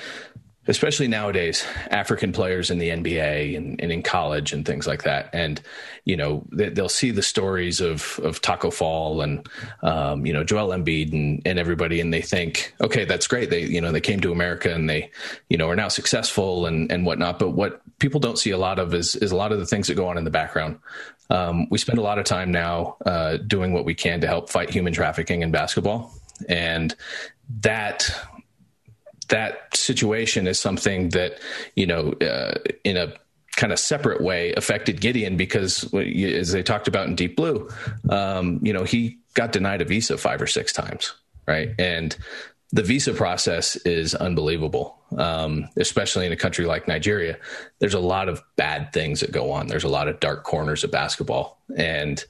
S4: especially nowadays, African players in the NBA and, and, in college and things like that. And, you know, they, will see the stories of, of Tacko Fall and, um, you know, Joel Embiid and, and everybody. And they think, okay, that's great. They, you know, they came to America and they, you know, are now successful and, and whatnot. But what people don't see a lot of is, is a lot of the things that go on in the background. Um, we spend a lot of time now uh, doing what we can to help fight human trafficking in basketball. And that that situation is something that you know uh, in a kind of separate way affected Gideon because as they talked about in Deep Blue, um, you know he got denied a visa five or six times, right? And the visa process is unbelievable, um, especially in a country like Nigeria. There's a lot of bad things that go on. There's a lot of dark corners of basketball, and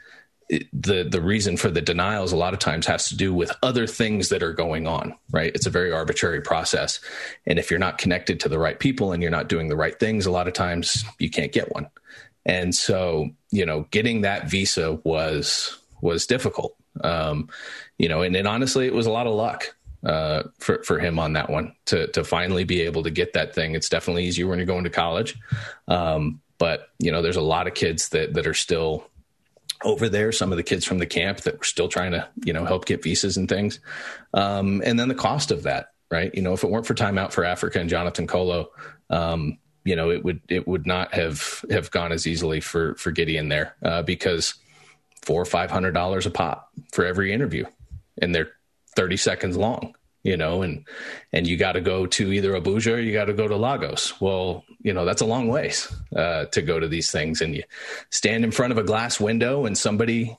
S4: the the reason for the denials a lot of times has to do with other things that are going on right? It's a very arbitrary process. And if you're not connected to the right people and you're not doing the right things a lot of times you can't get one. And so you know getting that visa was was difficult. Um, you know and, and honestly it was a lot of luck uh, for for him on that one to to finally be able to get that thing. It's definitely easier when you're going to college. Um, but you know there's a lot of kids that that are still over there, some of the kids from the camp that were still trying to, you know, help get visas and things. Um, and then the cost of that, right? You know, if it weren't for Time Out for Africa and Jonathan Kolo, um, you know, it would it would not have have gone as easily for for Gideon there uh, because four or five hundred dollars a pop for every interview, and they're thirty seconds long you know, and and you got to go to either Abuja or you got to go to Lagos. Well, you know, that's a long ways uh, to go to these things, and you stand in front of a glass window, and somebody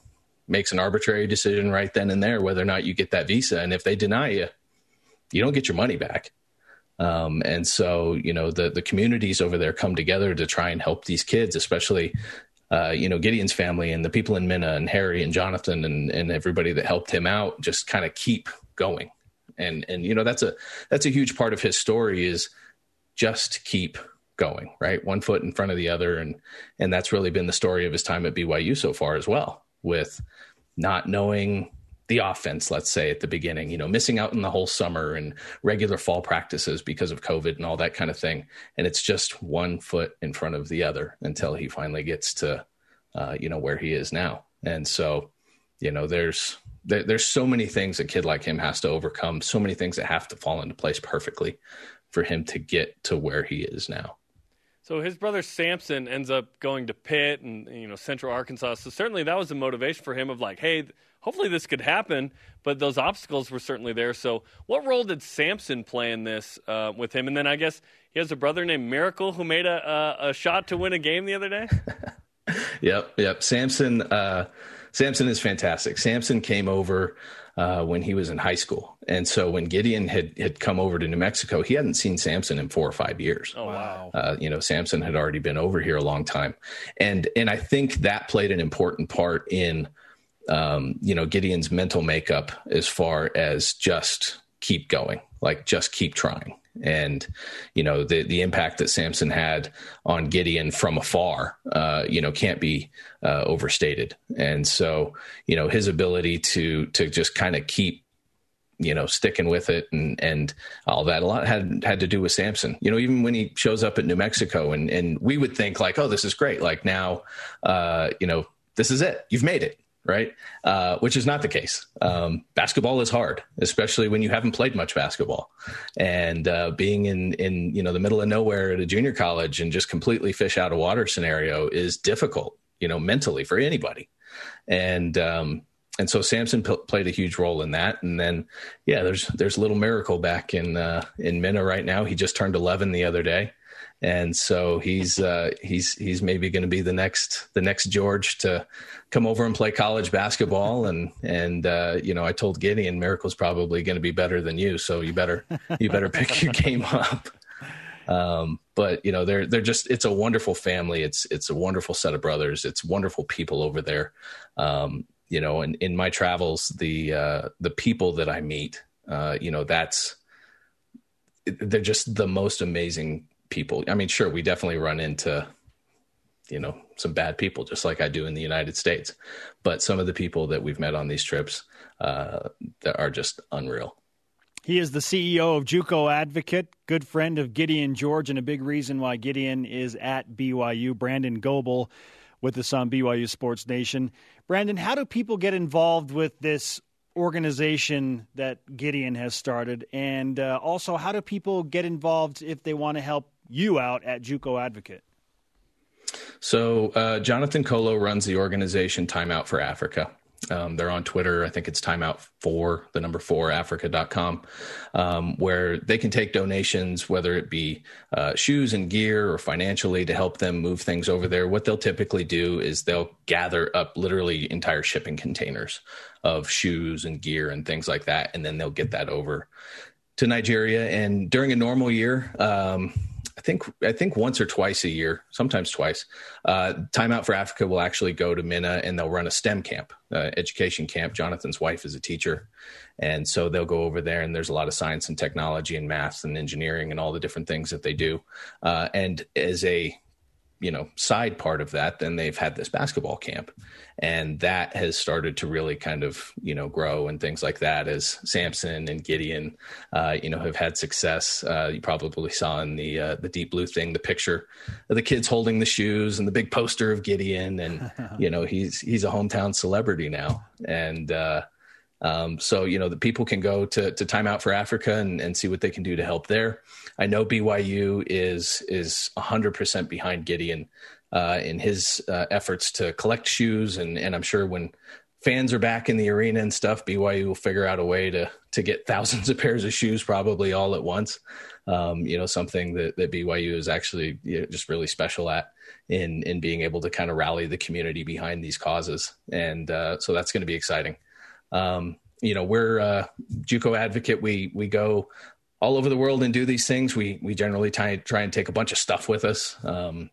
S4: makes an arbitrary decision right then and there whether or not you get that visa, and if they deny you, you don't get your money back. Um, and so, you know, the the communities over there come together to try and help these kids, especially uh, you know, Gideon's family and the people in Minna and Harry and Jonathan and, and everybody that helped him out just kind of keep going. And and you know that's a that's a huge part of his story is just keep going right? One foot in front of the other. And and that's really been the story of his time at BYU so far as well with not knowing the offense let's say at the beginning you know missing out in the whole summer and regular fall practices because of covid and all that kind of thing. And it's just one foot in front of the other until he finally gets to uh, you know where he is now. And so you know there's there, there's so many things a kid like him has to overcome, so many things that have to fall into place perfectly for him to get to where he is now.
S3: So his brother Samson ends up going to Pitt and you know Central Arkansas. So certainly that was a motivation for him of like, hey, hopefully this could happen. But those obstacles were certainly there. So what role did Samson play in this uh, with him? And then I guess he has a brother named Miracle who made a, a, a shot to win a game the other day.
S4: yep, yep. Samson, uh, Samson is fantastic. Samson came over uh, when he was in high school. And so when Gideon had, had come over to New Mexico, he hadn't seen Samson in four or five years.
S3: Oh, wow.
S4: Uh, you know, Samson had already been over here a long time. And, and I think that played an important part in, um, you know, Gideon's mental makeup as far as just keep going, like just keep trying and you know the the impact that Samson had on Gideon from afar, uh, you know, can't be uh, overstated. And so, you know, his ability to to just kind of keep you know sticking with it and and all that a lot had had to do with Samson. You know even when he shows up at New Mexico and and we would think like oh this is great. Like now uh you know this is it. You've made it right? Uh, which is not the case. Um, basketball is hard, especially when you haven't played much basketball. And uh, being in in you know the middle of nowhere at a junior college and just completely fish out of water scenario is difficult, you know, mentally for anybody. And um, and so Samson p- played a huge role in that. And then yeah, there's there's little miracle back in uh, in Minna right now. He just turned 11 the other day and so he's uh, he's he's maybe going to be the next the next George to come over and play college basketball. And and uh, you know I told Gideon Miracle's probably going to be better than you so you better you better pick your game up. Um, but you know they're they're just it's a wonderful family. It's it's a wonderful set of brothers. It's wonderful people over there. Um, you know and in my travels the uh, the people that I meet uh, you know that's they're just the most amazing people. I mean, sure, we definitely run into, you know, some bad people, just like I do in the United States. But some of the people that we've met on these trips uh, that are just unreal.
S2: He is the CEO of JUCO Advocate, good friend of Gideon George, and a big reason why Gideon is at BYU. Brandon Goebel with us on BYU Sports Nation. Brandon, how do people get involved with this organization that Gideon has started? And uh, also, how do people get involved if they want to help you out at JUCO Advocate?
S4: So uh, Jonathan Kolo runs the organization Timeout for Africa. Um, they're on Twitter. I think it's timeout for the number four Africa.com, um, where they can take donations, whether it be uh, shoes and gear or financially to help them move things over there. What they'll typically do is they'll gather up literally entire shipping containers of shoes and gear and things like that, and then they'll get that over to Nigeria. And during a normal year, um, I think I think once or twice a year, sometimes twice. Uh, Time Out for Africa will actually go to Minna and they'll run a STEM camp, uh, education camp. Jonathan's wife is a teacher, and so they'll go over there and there's a lot of science and technology and math and engineering and all the different things that they do. Uh, and as a you know side part of that then they've had this basketball camp. And that has started to really kind of you know grow and things like that as samson and gideon uh, you know have had success. Uh, you probably saw in the uh, the deep blue thing the picture of the kids holding the shoes and the big poster of gideon. And you know he's he's a hometown celebrity now. And uh, um, so you know the people can go to to Time Out for Africa and, and see what they can do to help there. I know BYU is is 100% behind Gideon uh, in his uh, efforts to collect shoes, and and I'm sure when fans are back in the arena and stuff, BYU will figure out a way to to get thousands of pairs of shoes probably all at once. Um, you know, something that, that BYU is actually you know, just really special at in in being able to kind of rally the community behind these causes, and uh, so that's going to be exciting. Um, you know, we're uh, JUCO advocate. We we go all over the world and do these things. We we generally try try and take a bunch of stuff with us. Um,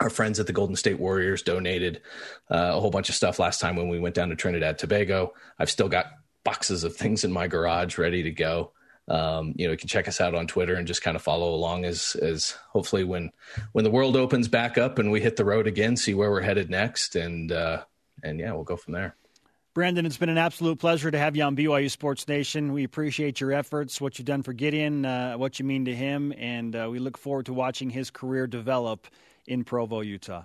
S4: our friends at the Golden State Warriors donated uh, a whole bunch of stuff last time when we went down to Trinidad Tobago. I've still got boxes of things in my garage ready to go. Um, you know, you can check us out on Twitter and just kind of follow along as as hopefully when when the world opens back up and we hit the road again, see where we're headed next, and uh, and yeah, we'll go from there.
S2: Brandon, it's been an absolute pleasure to have you on BYU Sports Nation. We appreciate your efforts, what you've done for Gideon, uh, what you mean to him, and uh, we look forward to watching his career develop in Provo, Utah.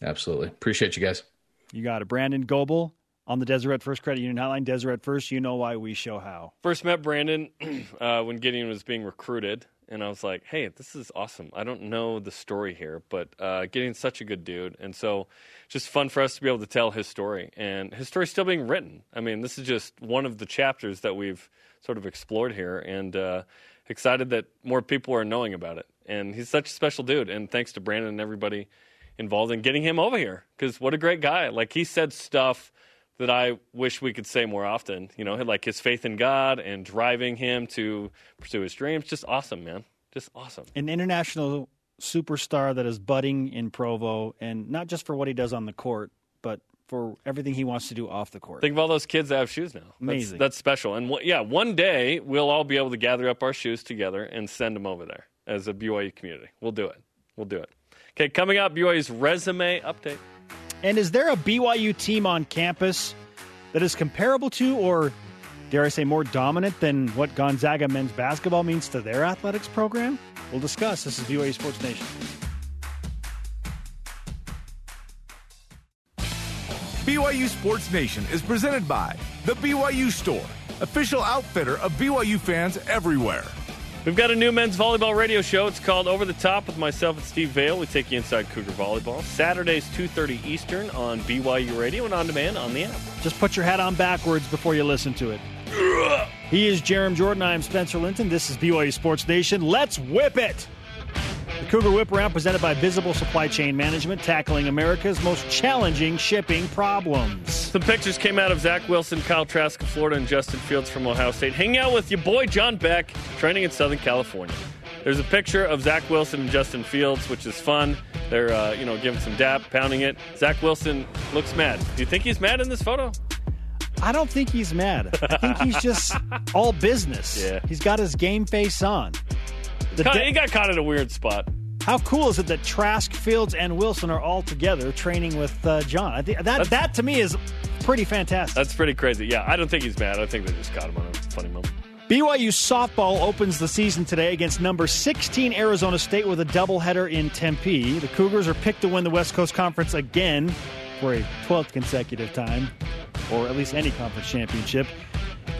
S4: Absolutely. Appreciate you guys.
S2: You got it. Brandon Goebel on the Deseret First Credit Union Hotline. Deseret First, you know why we show how.
S3: First met Brandon uh, when Gideon was being recruited, and I was like, "Hey, this is awesome." I don't know the story here, but uh, Gideon's such a good dude, and so just fun for us to be able to tell his story, and his story's still being written. I mean, this is just one of the chapters that we've sort of explored here, and uh, excited that more people are knowing about it. And he's such a special dude, and thanks to Brandon and everybody involved in getting him over here, because what a great guy! Like he said stuff that I wish we could say more often. You know, like his faith in God and driving him to pursue his dreams. Just awesome, man. Just awesome.
S2: An international superstar that is budding in Provo, and not just for what he does on the court, but for everything he wants to do off the court.
S3: Think of all those kids that have shoes now. That's,
S2: Amazing.
S3: That's special. And w- yeah, one day we'll all be able to gather up our shoes together and send them over there as a BYU community. We'll do it. We'll do it. Okay, coming up, BYU's resume update.
S2: And is there a BYU team on campus that is comparable to, or dare I say, more dominant than what Gonzaga men's basketball means to their athletics program? We'll discuss. This is BYU Sports Nation.
S1: BYU Sports Nation is presented by The BYU Store, official outfitter of BYU fans everywhere.
S3: We've got a new men's volleyball radio show. It's called Over the Top with myself and Steve Vale. We take you inside Cougar volleyball. Saturdays, 2.30 Eastern on BYU Radio and on demand on the app.
S2: Just put your hat on backwards before you listen to it. He is Jarom Jordan. I am Spencer Linton. This is BYU Sports Nation. Let's whip it! The Cougar Whip Around presented by Visible Supply Chain Management, tackling America's most challenging shipping problems.
S3: Some pictures came out of Zach Wilson, Kyle Trask of Florida, and Justin Fields from Ohio State hanging out with your boy John Beck, training in Southern California. There's a picture of Zach Wilson and Justin Fields, which is fun. They're, uh, you know, giving some dap, pounding it. Zach Wilson looks mad. Do you think he's mad in this photo?
S2: I don't think he's mad. I think he's just all business.
S3: Yeah.
S2: He's got his game face on. The
S3: Caught-
S2: de-
S3: he got caught in a weird spot.
S2: How cool is it that Trask, Fields, and Wilson are all together training with uh, John? I think that
S3: That's-
S2: that to me is pretty fantastic.
S3: That's pretty crazy. Yeah, I don't think he's mad. I think they just caught him on a funny moment.
S2: BYU softball opens the season today against number 16 Arizona State with a doubleheader in Tempe. The Cougars are picked to win the West Coast Conference again for a 12th consecutive time, or at least any conference championship.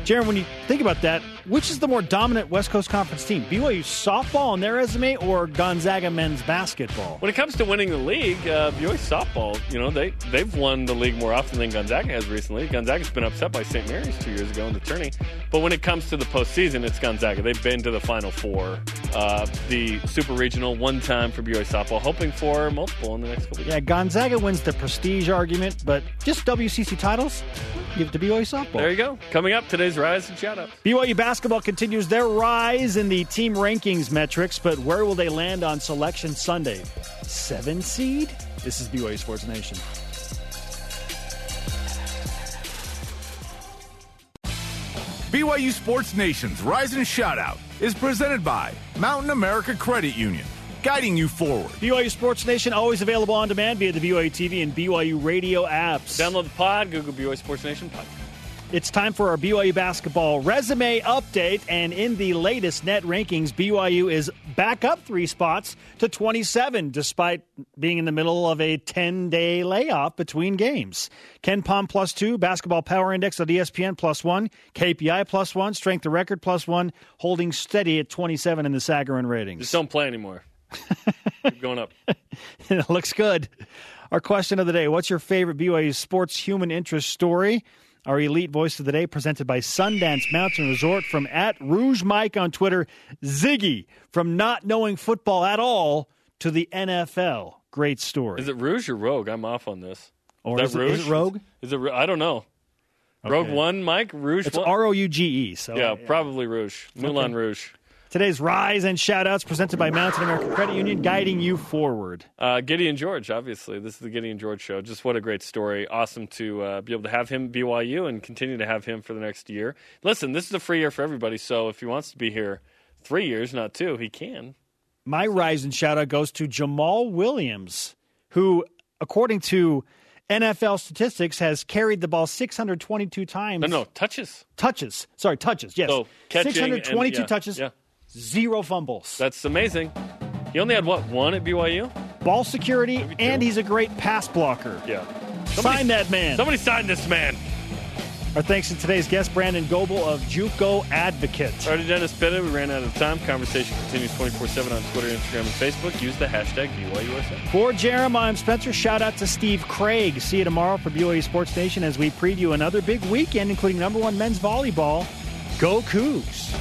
S2: Jarom, when you think about that, which is the more dominant West Coast Conference team? BYU softball on their resume or Gonzaga men's basketball?
S3: When it comes to winning the league, uh, BYU softball, you know, they, they've won the league more often than Gonzaga has recently. Gonzaga's been upset by St. Mary's two years ago in the tourney. But when it comes to the postseason, it's Gonzaga. They've been to the Final Four, uh, the Super Regional one time for BYU softball, hoping for multiple in the next couple of years.
S2: Yeah, Gonzaga wins the prestige argument, but just WCC titles, give it to BYU softball.
S3: There you go. Coming up, today's Rise and Shoutouts.
S2: BYU basketball continues their rise in the team rankings metrics, but where will they land on Selection Sunday? Seven seed? This is BYU Sports Nation.
S1: BYU Sports Nation's Rise and Shoutout is presented by Mountain America Credit Union, guiding you forward.
S2: BYU Sports Nation always available on demand via the BYU TV and BYU radio apps.
S3: Download the pod, Google BYU Sports Nation podcast.
S2: It's time for our BYU basketball resume update, and in the latest net rankings, BYU is back up three spots to 27, despite being in the middle of a 10 day layoff between games. KenPom plus two, Basketball Power Index of ESPN plus one, KPI plus one, Strength of Record plus one, holding steady at 27 in the Sagarin ratings.
S3: Just don't play anymore. Keep going up.
S2: it looks good. Our question of the day What's your favorite BYU sports human interest story? Our elite voice of the day presented by Sundance Mountain Resort from at Rouge Mike on Twitter. Ziggy from not knowing football at all to the NFL. Great story.
S3: Is it Rouge or Rogue? I'm off on this.
S2: Or
S3: that
S2: is it- is it Rogue?
S3: Is it? I don't know. Rogue one, Mike Rouge.
S2: It's? R O U G E. So
S3: yeah, probably Rouge. Moulin Rouge.
S2: Today's rise and shoutouts presented by Mountain America Credit Union, guiding you forward.
S3: Uh, Gideon George, obviously. This is the Gideon George show. Just what a great story. Awesome to uh, be able to have him BYU and continue to have him for the next year. Listen, this is a free year for everybody, so if he wants to be here three years, not two, he can.
S2: My rise and Shoutout goes to Jamaal Williams, who, according to NFL statistics, has carried the ball 622 times.
S3: No, no, touches.
S2: Touches. Sorry, touches. Yes.
S3: So catching
S2: 622
S3: and, yeah,
S2: touches,
S3: Yeah,
S2: zero fumbles.
S3: that's amazing. He only had what one at BYU?
S2: Ball security, and he's a great pass blocker.
S3: Yeah.
S2: Sign that man.
S3: Somebody sign this man.
S2: Our thanks to today's guest, Brandon Goebel of Juco Advocate.
S3: Sorry to Dennis Pitta. We ran out of time. Conversation continues 24 7 on Twitter, Instagram, and Facebook. Use the hashtag BYUSN.
S2: For Jarom, I'm Spencer. Shout out to Steve Craig. See you tomorrow for BYU Sports Nation as we preview another big weekend, including number one men's volleyball. Go Cougs.